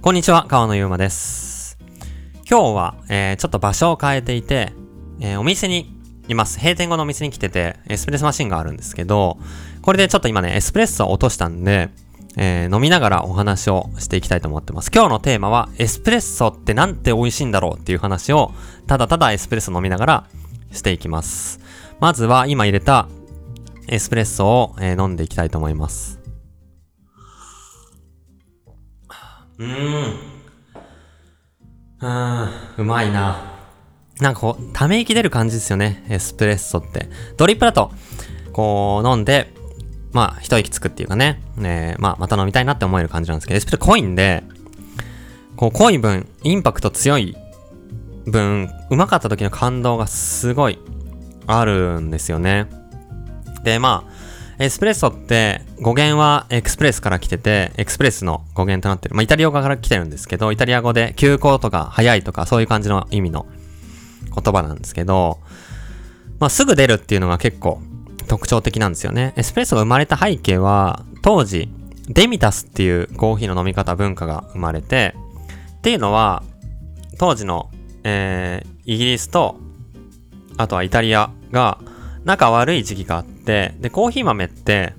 こんにちは、川野ゆうまです。今日は、えー、ちょっと場所を変えていて、えーお店にいます。閉店後のお店に来てて、エスプレッソマシンがあるんですけど、これでちょっと今ね、エスプレッソを落としたんで、えー飲みながらお話をしていきたいと思ってます。今日のテーマは、エスプレッソってなんて美味しいんだろうっていう話を、ただただエスプレッソ飲みながらしていきます。まずは今入れたエスプレッソを、え飲んでいきたいと思います。うーん。うーん、うまいな。なんかこう、ため息出る感じですよね。エスプレッソって。ドリップだと、こう、飲んで、まあ、一息つくっていうかね。ねまあ、また飲みたいなって思える感じなんですけど、エスプレッソ濃いんで、こう、濃い分、インパクト強い分、うまかった時の感動がすごいあるんですよね。で、まあ、エスプレッソって語源はエクスプレスから来てて、エクスプレスの語源となってる。まあ、イタリア語から来てるんですけど、イタリア語で急行とか速いとかそういう感じの意味の言葉なんですけど、まあ、すぐ出るっていうのが結構特徴的なんですよね。エスプレッソが生まれた背景は、当時、デミタスっていうコーヒーの飲み方文化が生まれて、っていうのは、当時の、えー、イギリスと、あとはイタリアが仲悪い時期があって、で、コーヒー豆って、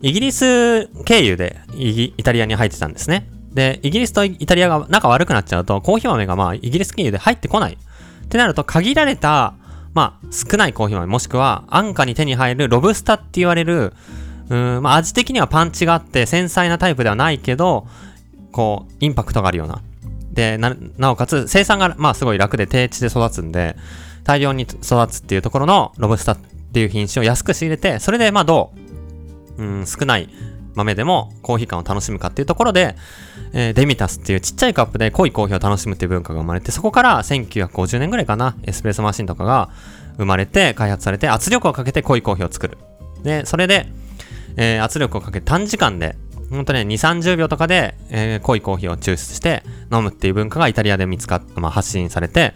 イギリス経由でイタリアに入ってたんですね。で、イギリスとイタリアが仲悪くなっちゃうと、コーヒー豆がまあ、イギリス経由で入ってこない。ってなると、限られた、まあ、少ないコーヒー豆、もしくは、安価に手に入るロブスタって言われる、うん、まあ、味的にはパンチがあって、繊細なタイプではないけど、こう、インパクトがあるような。で、な、なおかつ、生産が、まあ、すごい楽で低地で育つんで、大量に育つっていうところのロブスタっていう品種を安く仕入れて、それでまあどう、うん、少ない豆でもコーヒー感を楽しむかっていうところで、えーデミタスっていうちっちゃいカップで濃いコーヒーを楽しむっていう文化が生まれて、そこから1950年ぐらいかな、エスプレッソマシンとかが生まれて開発されて圧力をかけて濃いコーヒーを作る。で、それで、えー圧力をかけて短時間で、ほんとね、2、30秒とかで、えー濃いコーヒーを抽出して飲むっていう文化がイタリアで見つかっ、まあ、発信されて、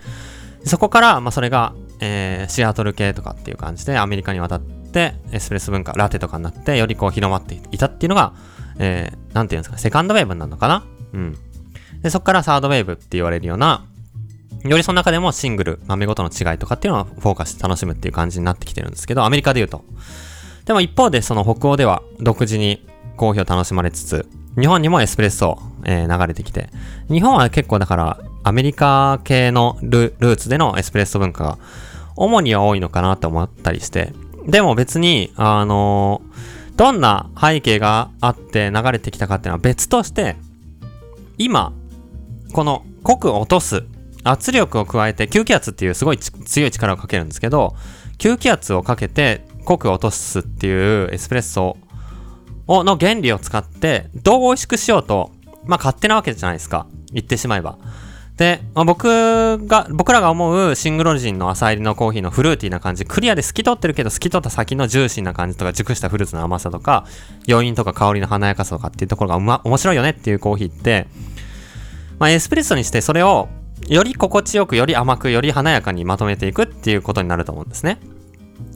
そこから、まあ、それが、えーシアトル系とかっていう感じでアメリカに渡って、エスプレッソ文化、ラテとかになって、よりこう広まっていたっていうのが、えーなんていうんですか、セカンドウェーブなのかな？うん。で、そこからサードウェーブって言われるような、よりその中でもシングル、豆ごとの違いとかっていうのをフォーカスして楽しむっていう感じになってきてるんですけど、アメリカで言うと。でも一方でその北欧では独自にコーヒーを楽しまれつつ、日本にもエスプレッソ、えー流れてきて、日本は結構だからアメリカ系のルルーツでのエスプレッソ文化が主には多いのかなと思ったりして、でも別に、あのーどんな背景があって流れてきたかっていうのは別として、今、この濃く落とす圧力を加えて吸気圧っていうすごい強い力をかけるんですけど吸気圧をかけて濃く落とすっていうエスプレッソをの原理を使ってどう美味しくしようとまあ勝手なわけじゃないですか。言ってしまえば。で、まあ、僕が僕らが思うシングルオリジンの朝入りのコーヒーのフルーティーな感じクリアで透き通ってるけど透き通った先のジューシーな感じとか熟したフルーツの甘さとか余韻とか香りの華やかさとかっていうところがうま面白いよねっていうコーヒーってまあ、エスプレッソにしてそれをより心地よくより甘くより華やかにまとめていくっていうことになると思うんですね。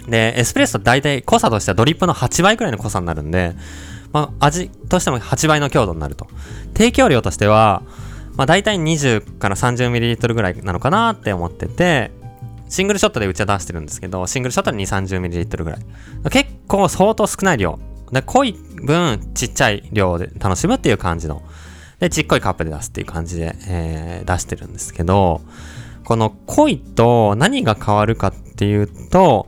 でエスプレッソ大体濃さとしてはドリップの8倍くらいの濃さになるんで、まあ、味としても8倍の強度になると。提供量としては、まあ、大体20から 30ml ぐらいなのかなって思っててシングルショットでうちは出してるんですけどシングルショットで 230ml ぐらい。結構相当少ない量。で濃い分ちっちゃい量で楽しむっていう感じの。で、ちっこいカップで出すっていう感じで、えー出してるんですけど、この濃いと何が変わるかっていうと、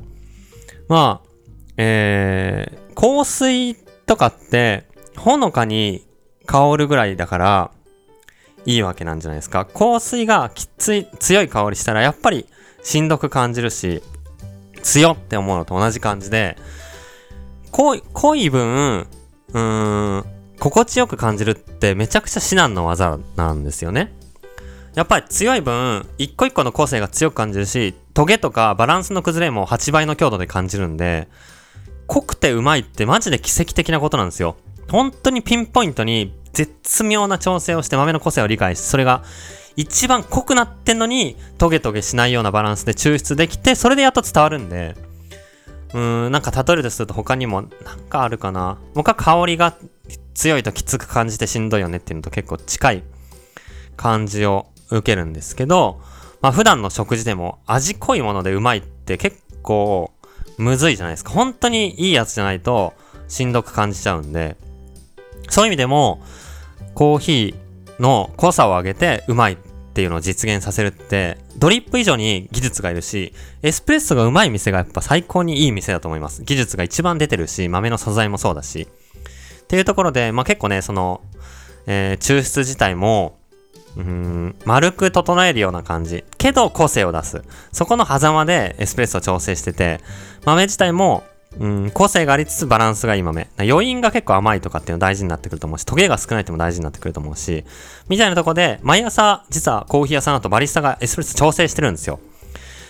まあ、えー、香水とかって、ほのかに香るぐらいだから、いいわけなんじゃないですか。香水がきつい、強い香りしたら、やっぱりしんどく感じるし、強って思うのと同じ感じで、濃い、濃い分、うーん、心地よく感じるってめちゃくちゃ至難の技なんですよね。やっぱり強い分、一個一個の個性が強く感じるし、トゲとかバランスの崩れも8倍の強度で感じるんで、濃くてうまいってマジで奇跡的なことなんですよ。本当にピンポイントに絶妙な調整をして豆の個性を理解し、それが一番濃くなってんのにトゲトゲしないようなバランスで抽出できて、それでやっと伝わるんで、うーん、なんか例えるとすると他にもなんかあるかな。僕は香りが強いときつく感じてしんどいよねっていうのと結構近い感じを受けるんですけど、まあ普段の食事でも味濃いものでうまいって結構むずいじゃないですか。本当にいいやつじゃないとしんどく感じちゃうんで、そういう意味でもコーヒーの濃さを上げてうまいっていうのを実現させるって、ドリップ以上に技術がいるし、エスプレッソがうまい店がやっぱ最高にいい店だと思います。技術が一番出てるし、豆の素材もそうだし。っていうところで、まあ、結構ね、その、えー、抽出自体も、うん、丸く整えるような感じ。けど個性を出す。そこの狭間でエスプレッソを調整してて、豆自体も、うん、個性がありつつバランスがいい豆。余韻が結構甘いとかっていうの大事になってくると思うし、トゲが少ないっても大事になってくると思うし、みたいなとこで、毎朝、実はコーヒー屋さんだとバリスタがエスプレッソ調整してるんですよ。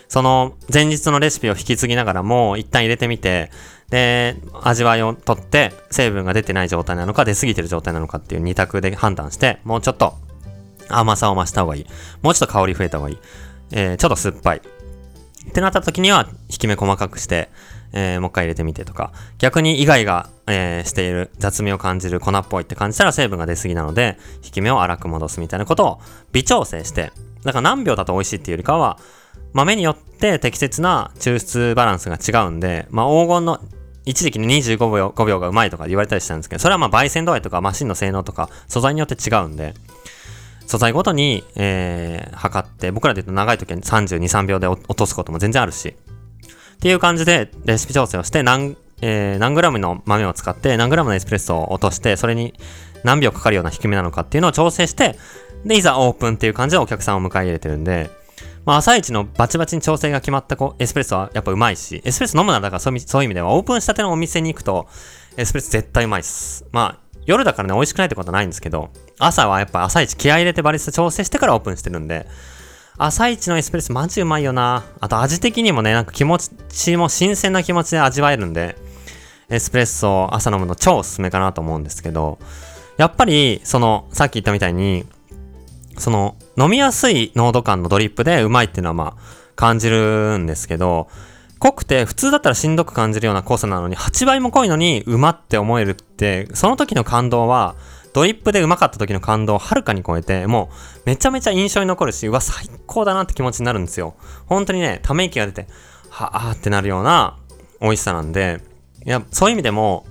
その、前日のレシピを引き継ぎながらも、一旦入れてみて、で、味わいをとって、成分が出てない状態なのか、出過ぎてる状態なのかっていう二択で判断して、もうちょっと甘さを増した方がいい。もうちょっと香り増えた方がいい。えー、ちょっと酸っぱい。ってなった時には、引き目細かくして、えー、もう一回入れてみてとか、逆に意外が、えー、している、雑味を感じる粉っぽいって感じたら成分が出過ぎなので、引き目を粗く戻すみたいなことを微調整して、だから何秒だと美味しいっていうよりかは、豆によって適切な抽出バランスが違うんで、まあ黄金の一時期に25秒 ,5 秒がうまいとか言われたりしたんですけど、それはまあ焙煎度合いとかマシンの性能とか素材によって違うんで、素材ごとに、えー、測って、僕らで言うと長い時は32、3秒で落とすことも全然あるし、っていう感じでレシピ調整をして何、えー、何グラムの豆を使って何グラムのエスプレッソを落として、それに何秒かかるような低めなのかっていうのを調整して、で、いざオープンっていう感じでお客さんを迎え入れてるんで、まあ、朝一のバチバチに調整が決まったこうエスプレッソはやっぱうまいし、エスプレッソ飲むならだからそういうそういう意味ではオープンしたてのお店に行くと、エスプレッソ絶対うまいっす。まあ、夜だからね、美味しくないってことはないんですけど、朝はやっぱ朝一気合入れてバリスタ調整してからオープンしてるんで、朝一のエスプレッソマジうまいよな。あと味的にもね、なんか気持ちも新鮮な気持ちで味わえるんで、エスプレッソを朝飲むの超おすすめかなと思うんですけど、やっぱり、その、さっき言ったみたいに、その、飲みやすい濃度感のドリップでうまいっていうのはまあ、感じるんですけど、濃くて普通だったらしんどく感じるような濃さなのに8倍も濃いのにうまって思えるってその時の感動はドリップでうまかった時の感動をはるかに超えてもうめちゃめちゃ印象に残るしうわ最高だなって気持ちになるんですよ。本当にねため息が出てはあってなるような美味しさなんでいやそういう意味でも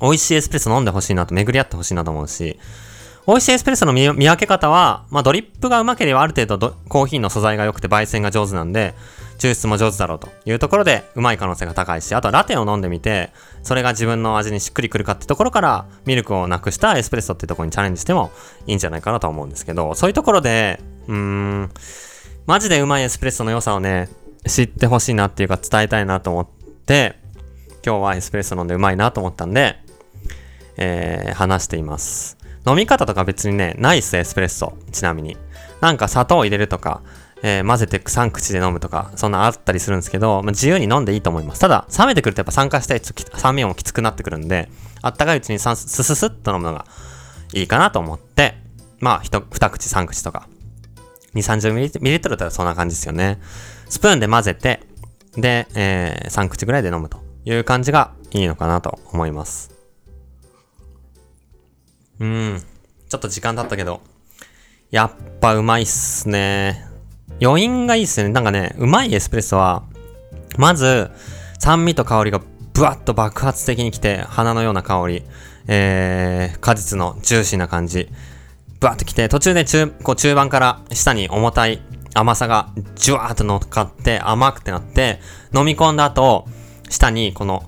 美味しいエスプレッソ飲んでほしいなと巡り合ってほしいなと思うし美味しいエスプレッソの見分け方は、まあ、ドリップがうまければある程度コーヒーの素材が良くて焙煎が上手なんで、抽出も上手だろうというところでうまい可能性が高いし、あとラテンを飲んでみて、それが自分の味にしっくりくるかってところから、ミルクをなくしたエスプレッソってところにチャレンジしてもいいんじゃないかなと思うんですけど、そういうところで、うーん、マジでうまいエスプレッソの良さをね、知ってほしいなっていうか伝えたいなと思って、今日はエスプレッソ飲んでうまいなと思ったんで、えー、話しています。飲み方とか別にね、ナイスエスプレッソ。ちなみに。なんか砂糖を入れるとか、えー、混ぜて3口で飲むとか、そんなあったりするんですけど、まあ、自由に飲んでいいと思います。ただ、冷めてくるとやっぱ酸化したり、酸味もきつくなってくるんで、あったかいうちにスススッと飲むのがいいかなと思って、まあ、2口3口とか、2、30ml だったらそんな感じですよね。スプーンで混ぜて、で、えー、3口ぐらいで飲むという感じがいいのかなと思います。うん。ちょっと時間経ったけど、やっぱうまいっすね。余韻がいいっすね。なんかね、うまいエスプレッソは、まず、酸味と香りがブワッと爆発的に来て、花のような香り、えー、果実のジューシーな感じ、ブワッと来て、途中で中、こう中盤から下に重たい甘さがジュワーっと乗っかって甘くてなって、飲み込んだ後、下にこの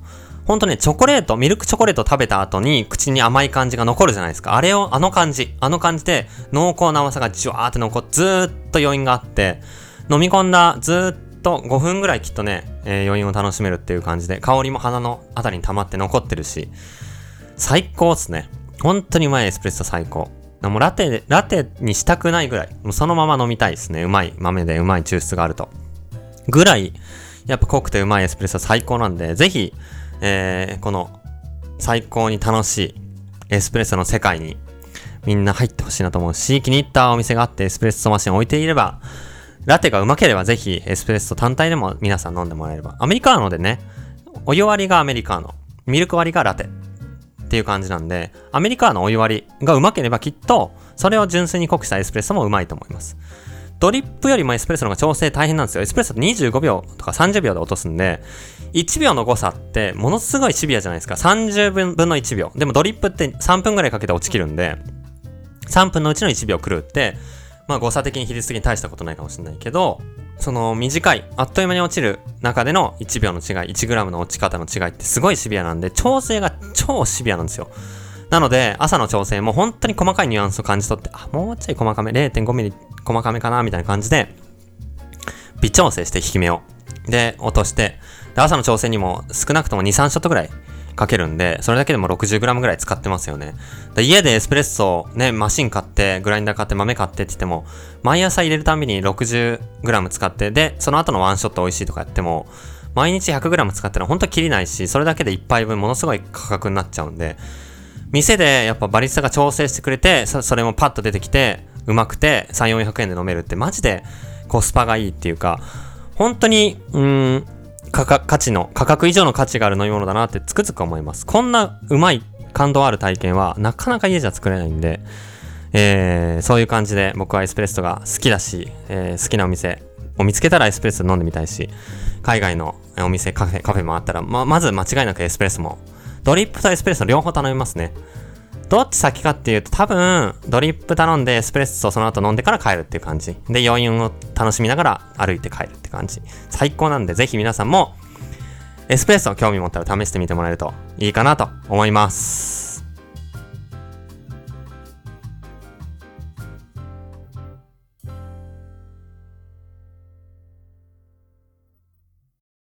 ほんとね、チョコレート、ミルクチョコレート食べた後に口に甘い感じが残るじゃないですか。あれを、あの感じ、あの感じで濃厚な甘さがジュワーって残っ、ずーっと余韻があって、飲み込んだずーっと5分ぐらいきっとね、えー、余韻を楽しめるっていう感じで、香りも鼻のあたりに溜まって残ってるし、最高っすね。本当にうまいエスプレッソ最高。もうラテ、ラテにしたくないぐらい、もうそのまま飲みたいですね。うまい豆でうまい抽出があると。ぐらい、やっぱ濃くてうまいエスプレッソ最高なんで、ぜひ、えー、この最高に楽しいエスプレッソの世界にみんな入ってほしいなと思うし、気に入ったお店があってエスプレッソマシン置いていれば、ラテがうまければぜひエスプレッソ単体でも皆さん飲んでもらえれば。アメリカーノでね、お湯割りがアメリカーノ、ミルク割りがラテっていう感じなんで、アメリカーノお湯割りがうまければきっとそれを純粋に濃くしたエスプレッソもうまいと思います。ドリップよりもエスプレッソの方が調整大変なんですよ。エスプレッソって25秒とか30秒で落とすんで、1秒の誤差ってものすごいシビアじゃないですか。30分の1秒。でもドリップって3分ぐらいかけて落ちきるんで、3分のうちの1秒狂って、まあ誤差的に比率的に大したことないかもしれないけど、その短い、あっという間に落ちる中での1秒の違い、1g の落ち方の違いってすごいシビアなんで、調整が超シビアなんですよ。なので、朝の調整も本当に細かいニュアンスを感じ取って、あ、もうちょい細かめ、0.5ミリ細かめかな、みたいな感じで、微調整して引き目を。で、落として、で、朝の調整にも少なくとも2、3ショットぐらいかけるんで、それだけでも 60g ぐらい使ってますよね。で家でエスプレッソ、ね、マシン買って、グラインダー買って、豆買ってって言っても、毎朝入れるたびに 60g 使って、で、その後のワンショット美味しいとかやっても、毎日 100g 使ってるのは本当に切りないし、それだけで1杯分ものすごい価格になっちゃうんで、店でやっぱバリスタが調整してくれて、それもパッと出てきて、うまくて3、400円で飲めるってマジでコスパがいいっていうか、本当に、うん、価格、価値の、価格以上の価値がある飲み物だなってつくづく思います。こんなうまい感動ある体験はなかなか家じゃ作れないんで、えー、そういう感じで僕はエスプレッソが好きだし、えー、好きなお店を見つけたらエスプレッソ飲んでみたいし、海外のお店、カフェ、カフェもあったら、ま、まず間違いなくエスプレッソもドリップとエスプレッソ両方頼みますね。どっち先かっていうと多分、ドリップ頼んでエスプレッソその後飲んでから帰るっていう感じ。で、余韻を楽しみながら歩いて帰るって感じ。最高なんで、ぜひ皆さんも、エスプレッソ興味持ったら試してみてもらえるといいかなと思います。